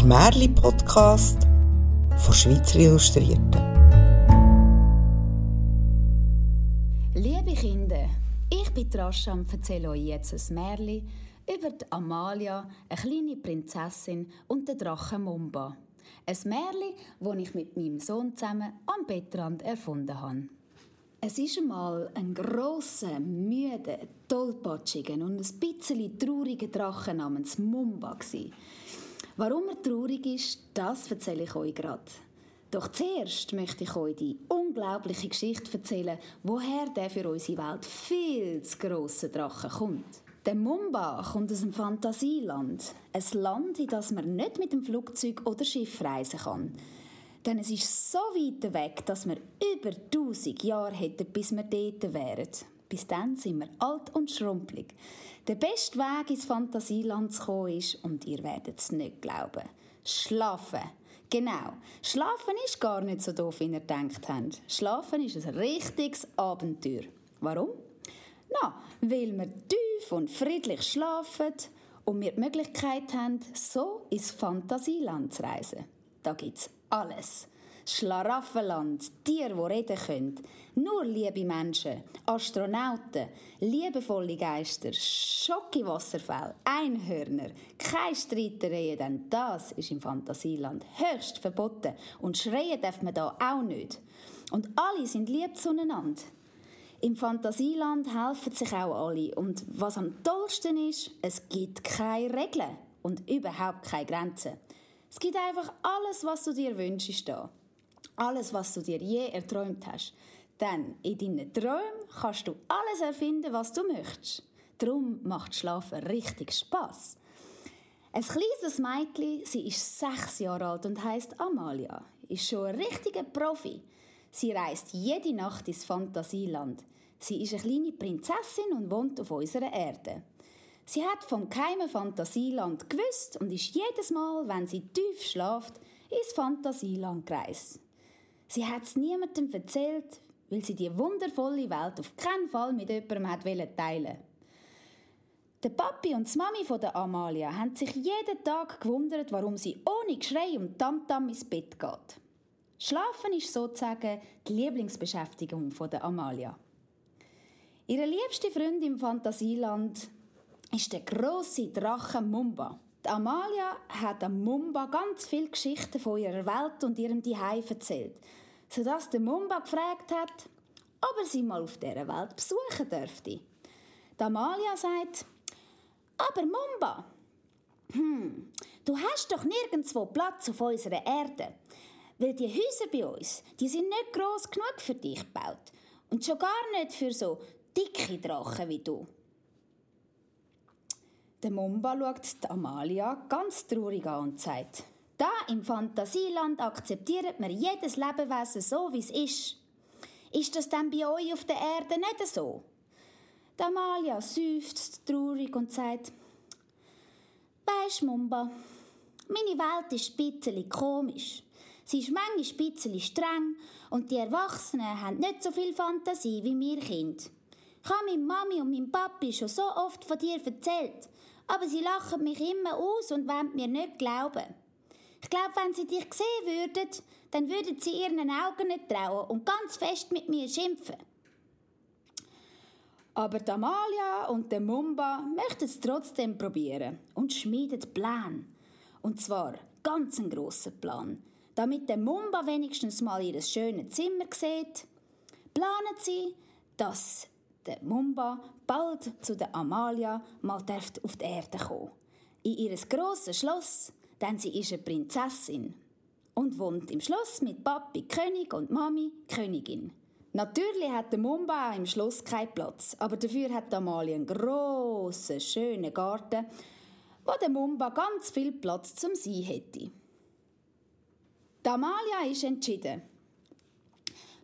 der Märli-Podcast von Schweizer Illustrierten. Liebe Kinder, ich bin Rascha und erzähle euch jetzt ein Märli über die Amalia, eine kleine Prinzessin und den Drachen Mumba. Ein Märli, das ich mit meinem Sohn zusammen am Bettrand erfunden habe. Es ist einmal ein grosser, müder, tollpatschiger und ein bisschen trauriger Drache namens Mumba. Warum er traurig ist, das erzähle ich euch gerade. Doch zuerst möchte ich euch die unglaubliche Geschichte erzählen, woher der für unsere Welt viel zu grosse Drache kommt. Der Mumba kommt aus einem Fantasieland. Ein Land, in das man nicht mit dem Flugzeug oder Schiff reisen kann. Denn es ist so weit weg, dass wir über 1000 Jahre hätten, bis wir dort wären. Bis dann sind wir alt und schrumpelig. Der beste Weg ins Fantasieland zu kommen ist, und ihr werdet es nicht glauben, schlafen. Genau. Schlafen ist gar nicht so doof, wie ihr denkt habt. Schlafen ist ein richtiges Abenteuer. Warum? Na, weil wir tief und friedlich schlafen und wir die Möglichkeit haben, so ins Fantasieland zu reisen. Da gibt's alles. Schlaraffenland, Tiere, die reden können. Nur liebe Menschen, Astronauten, liebevolle Geister, Schocke-Wasserfälle, Einhörner, keine Streitereien, denn das ist im Fantasieland höchst verboten und schreien darf man da auch nicht. Und alle sind lieb zueinander. Im Fantasieland helfen sich auch alle und was am tollsten ist, es gibt keine Regeln und überhaupt keine Grenzen. Es gibt einfach alles, was du dir wünschst da. Alles, was du dir je erträumt hast. Denn in deinen Träumen kannst du alles erfinden, was du möchtest. Darum macht Schlafen richtig Spaß. Ein kleines Mädchen, sie ist sechs Jahre alt und heißt Amalia, ist schon ein richtiger Profi. Sie reist jede Nacht ins Fantasieland. Sie ist eine kleine Prinzessin und wohnt auf unserer Erde. Sie hat vom geheimen Fantasieland gewusst und ist jedes Mal, wenn sie tief schlaft, ins Fantasieland gereist. Sie hat es niemandem erzählt, weil sie die wundervolle Welt auf keinen Fall mit jemandem hat teilen Der Papi und die Mami von der Amalia haben sich jeden Tag gewundert, warum sie ohne Geschrei und Tamtam ins Bett geht. Schlafen ist sozusagen die Lieblingsbeschäftigung von der Amalia. Ihre liebste Freundin im Fantasieland ist der große Drache Mumba. Die Amalia hat Mumba ganz viele Geschichten von ihrer Welt und ihrem Zuhause erzählt, sodass der Mumba gefragt hat, ob er sie mal auf dieser Welt besuchen dürfte. Die Amalia sagt, aber Mumba, hm, du hast doch nirgendwo Platz auf unserer Erde, weil die Häuser bei uns, die sind nicht groß genug für dich gebaut und schon gar nicht für so dicke Drachen wie du. Der Mumba schaut die Amalia ganz traurig an und sagt, da im Fantasieland akzeptiert man jedes Lebewesen so, wie es ist. Ist das denn bei euch auf der Erde nicht so? Die Amalia seufzt traurig und sagt, Weisst, Mumba, meine Welt ist ein komisch. Sie ist manchmal ein bisschen streng und die Erwachsenen haben nicht so viel Fantasie wie wir Kinder. Ich habe meine Mami und mein Papi schon so oft von dir erzählt aber sie lachen mich immer aus und wollen mir nicht glauben. Ich glaube, wenn sie dich sehen würden, dann würden sie ihren Augen nicht trauen und ganz fest mit mir schimpfen. Aber die Amalia und der Mumba möchten es trotzdem probieren und schmieden Plan. Und zwar ganz einen grossen Plan. Damit der Mumba wenigstens mal ihr schönes Zimmer sieht, planen sie, dass der Mumba bald zu der Amalia mal auf die Erde kommen. In ihr grosses Schloss, denn sie ist eine Prinzessin und wohnt im Schloss mit Papi König und Mami Königin. Natürlich hat der Mumba im Schloss keinen Platz, aber dafür hat Amalia einen grossen, schönen Garten, wo der Mumba ganz viel Platz zum Sein hätte. Die Amalia ist entschieden.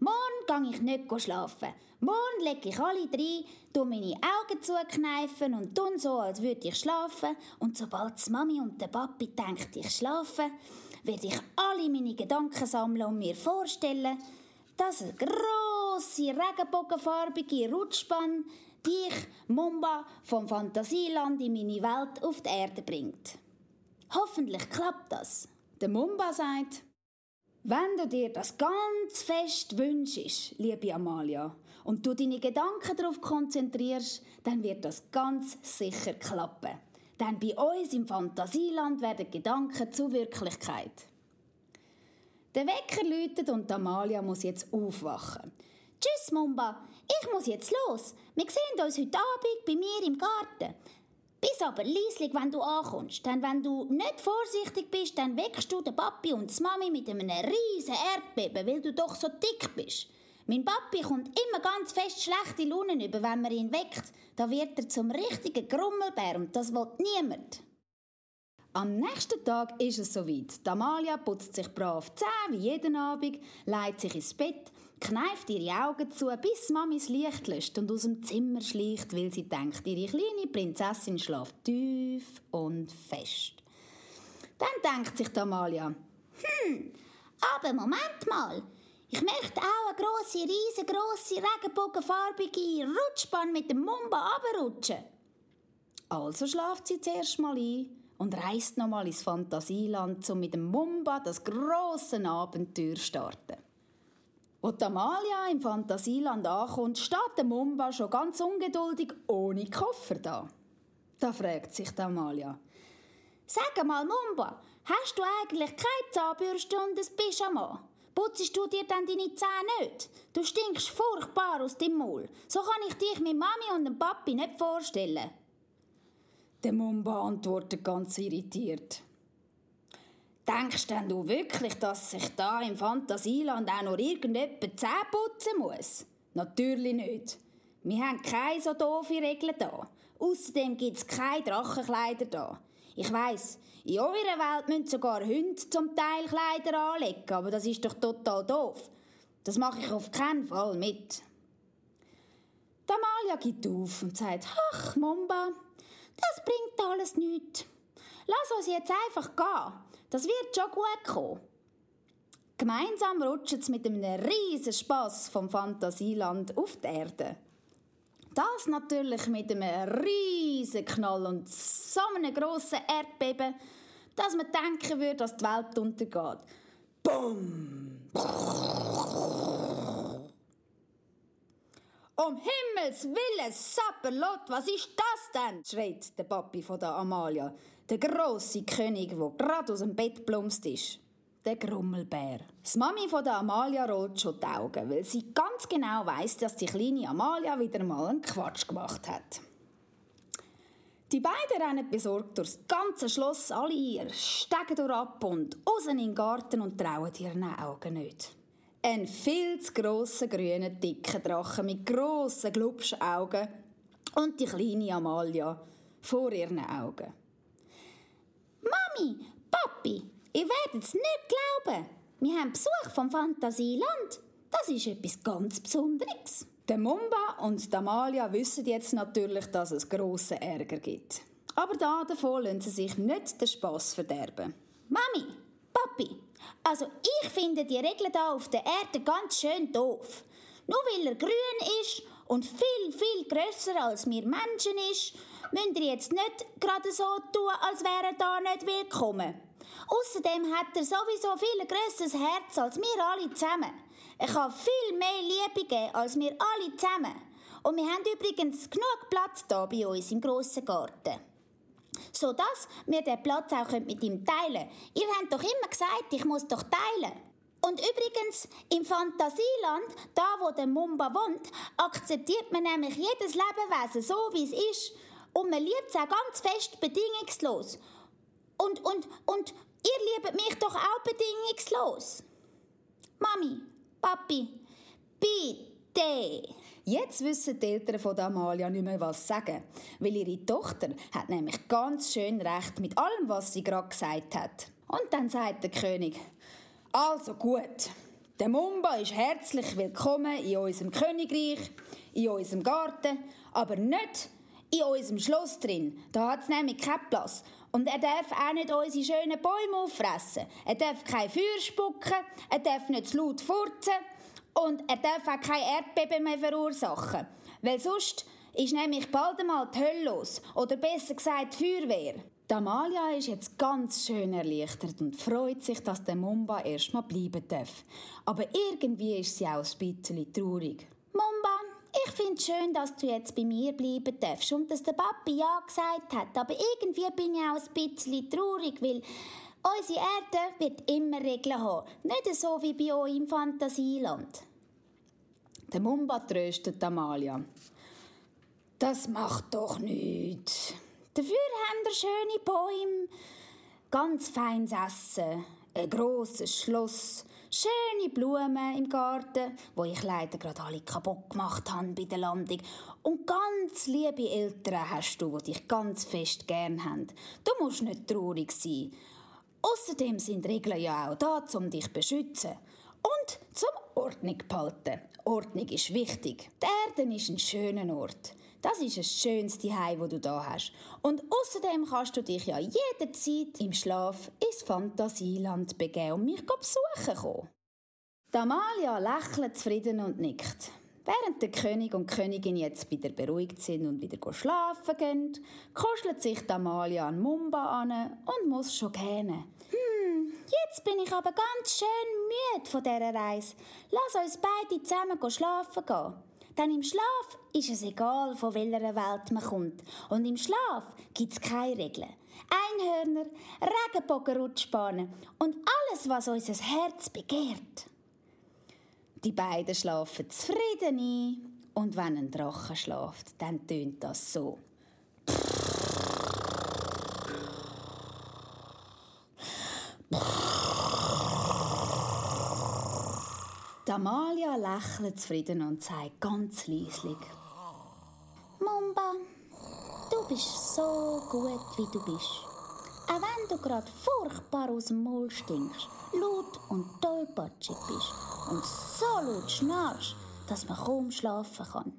Morgen gehe ich nicht schlafen. Morgen lege ich alle drei, tu meine Augen zukneifen und tun so, als würde ich schlafen. Und sobald die Mami und der Papi denkt, ich schlafe, werde ich alle meine Gedanken sammeln und mir vorstellen, dass eine grosse, regenbogenfarbige Rutschbahn dich, Mumba, vom Fantasieland in meine Welt auf die Erde bringt. Hoffentlich klappt das. Der Mumba sagt, wenn du dir das ganz fest wünschst, liebe Amalia, und du deine Gedanken darauf konzentrierst, dann wird das ganz sicher klappen. Denn bei uns im Fantasieland werden Gedanken zur Wirklichkeit. Der Wecker läutet und Amalia muss jetzt aufwachen. Tschüss, Mumba. Ich muss jetzt los. Wir sehen uns heute Abend bei mir im Garten. Bis aber leislich, wenn du ankommst. Denn wenn du nicht vorsichtig bist, dann weckst du den Papi und die Mami mit einem riesen Erdbeben, weil du doch so dick bist. Mein Papi kommt immer ganz fest schlechte Launen über, wenn man ihn weckt. Da wird er zum richtigen Grummelbär und das will niemand. Am nächsten Tag ist es soweit. Damalia putzt sich brav Zähne wie jeden Abend, legt sich ins Bett, kneift ihre Augen zu, bis Mami das Licht löscht und aus dem Zimmer schleicht, weil sie denkt, ihre kleine Prinzessin schläft tief und fest. Dann denkt sich Damalia, hm, aber Moment mal, ich möchte auch eine grosse, riesengroße, regenbogenfarbige Rutschbahn mit dem Mumba runterrutschen. Also schlaft sie zuerst mal ein und reist nochmal ins Fantasieland, um mit dem Mumba das grosse Abenteuer zu starten. Als Amalia im Fantasieland ankommt, steht der Mumba schon ganz ungeduldig ohne Koffer da. Da fragt sich Amalia. Sag mal, Mumba, hast du eigentlich keine Zahnbürste und ein Pyjama? Putzest du dir dann deine Zähne nicht? Du stinkst furchtbar aus dem Maul. So kann ich dich mit Mami und dem Papi nicht vorstellen. Der Mumba antwortet ganz irritiert. Denkst denn du wirklich, dass sich da im Fantasieland auch noch irgendjemand die Zähne putzen muss? Natürlich nicht. Wir haben keine so doofe Regeln da. Außerdem gibt es keine Drachenkleider da. Ich weiss, in eurer Welt müssen sogar Hunde zum Teil Kleider anlegen, aber das ist doch total doof. Das mache ich auf keinen Fall mit. Damalia gibt auf und sagt, ach, Mumba, das bringt alles nichts. Lass uns jetzt einfach gehen. Das wird schon gut kommen. Gemeinsam rutschen sie mit einem riesen Spass vom Fantasieland auf die Erde. Das natürlich mit einem riesen Knall und so einem grossen Erdbeben, dass man denken würde, dass die Welt untergeht. Bumm! Um Himmels Willen, Sapperlot, was ist das denn? schreit der Papi von der Amalia, der grosse König, der gerade aus dem Bett plumpst ist der Grummelbär. Die Mami von der Amalia rollt schon die Augen, weil sie ganz genau weiß, dass die kleine Amalia wieder mal einen Quatsch gemacht hat. Die beiden rennen besorgt durchs ganze Schloss, alle ihr, steigen durch ab und raus in den Garten und trauen ihren Augen nicht. Ein viel zu grosser, grüner, dicker Drache mit grossen, glubschen Augen und die kleine Amalia vor ihren Augen. Mami, Papi, Ihr werdet es nicht glauben. Wir haben Besuch vom Fantasieland. Das ist etwas ganz Besonderes. Der Mumba und Damalia wissen jetzt natürlich, dass es grossen Ärger gibt. Aber da davon lassen sie sich nicht den Spass verderben. Mami, Papi, also ich finde die Regeln hier auf der Erde ganz schön doof. Nur weil er grün ist und viel, viel grösser als wir Menschen ist, müsst ihr jetzt nicht gerade so tun, als wäre er da nicht willkommen. Außerdem hat er sowieso viel grösseres Herz als wir alle zusammen. Er kann viel mehr Liebe geben als wir alle zusammen. Und wir haben übrigens genug Platz hier bei uns im grossen Garten. So dass wir den Platz auch mit ihm teilen können. Ihr habt doch immer gesagt, ich muss doch teilen. Und übrigens, im Fantasieland, da wo der Mumba wohnt, akzeptiert man nämlich jedes Lebewesen so, wie es ist. Und man liebt es auch ganz fest bedingungslos. Und, und, und ihr liebt mich doch auch bedingungslos. Mami, Papi, bitte. Jetzt wissen die Eltern von Amalia nicht mehr, was sagen, weil ihre Tochter hat nämlich ganz schön recht mit allem, was sie gerade gesagt hat. Und dann sagt der König, also gut, der Mumba ist herzlich willkommen in unserem Königreich, in unserem Garten, aber nicht in unserem Schloss drin. Da hat es nämlich keinen Platz. Und er darf auch nicht unsere schönen Bäume auffressen. Er darf kein Feuer spucken, er darf nicht zu laut furzen und er darf auch kein Erdbeben mehr verursachen. Weil sonst ist nämlich bald einmal die Hölle los. Oder besser gesagt die Feuerwehr. Die Amalia ist jetzt ganz schön erleichtert und freut sich, dass der Mumba erstmal bleiben darf. Aber irgendwie ist sie auch ein bisschen traurig. Mumba, ich finde es schön, dass du jetzt bei mir bleiben darfst und dass der Papi ja gesagt hat. Aber irgendwie bin ich auch ein bisschen traurig, weil unsere Erde wird immer Regeln haben. Nicht so wie bei euch im Fantasieland. Der Mumba tröstet Amalia. Das macht doch nichts. Dafür haben wir schöne Bäume, ganz feines Essen, ein grosses Schloss, schöne Blumen im Garten, wo ich leider gerade alle kaputt gemacht habe bei der Landung. Und ganz liebe Eltern hast du, die dich ganz fest gern haben. Du musst nicht traurig sein. Außerdem sind Regeln ja auch da, um dich zu beschützen. Und zum Ordnung behalten. Ordnung ist wichtig. Die Erde ist ein schöner Ort. Das ist das schönste Hai, wo du da hast. Und außerdem kannst du dich ja jederzeit im Schlaf ins Fantasieland begeben und mich besuchen kommen. Damalia lächelt zufrieden und nickt. Während der König und die Königin jetzt wieder beruhigt sind und wieder schlafen gehen, kuschelt sich Damalia an Mumba an und muss schon gähnen. Hm, jetzt bin ich aber ganz schön müde von dieser Reise. Lass uns beide zusammen schlafen gehen. Denn im Schlaf ist es egal, von welcher Welt man kommt. Und im Schlaf gibt es keine Regeln. Einhörner, Regenbogenrutschbahnen und alles, was unser Herz begehrt. Die beiden schlafen zufrieden ein. Und wenn ein Drache schlaft, dann tönt das so. Damalia lächelt zufrieden und sagt ganz leislich: Mumba, du bist so gut, wie du bist. Auch wenn du gerade furchtbar aus dem Maul stinkst, laut und tollpatschig bist und so laut schnarchst, dass man kaum schlafen kann.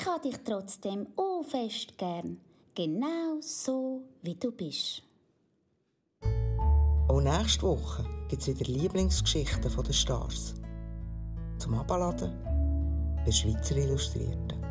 Ich habe dich trotzdem auch fest gern, genau so, wie du bist. Auch nächste Woche gibt es wieder Lieblingsgeschichten der Stars zum Abladen bei Schweizer Illustrierten.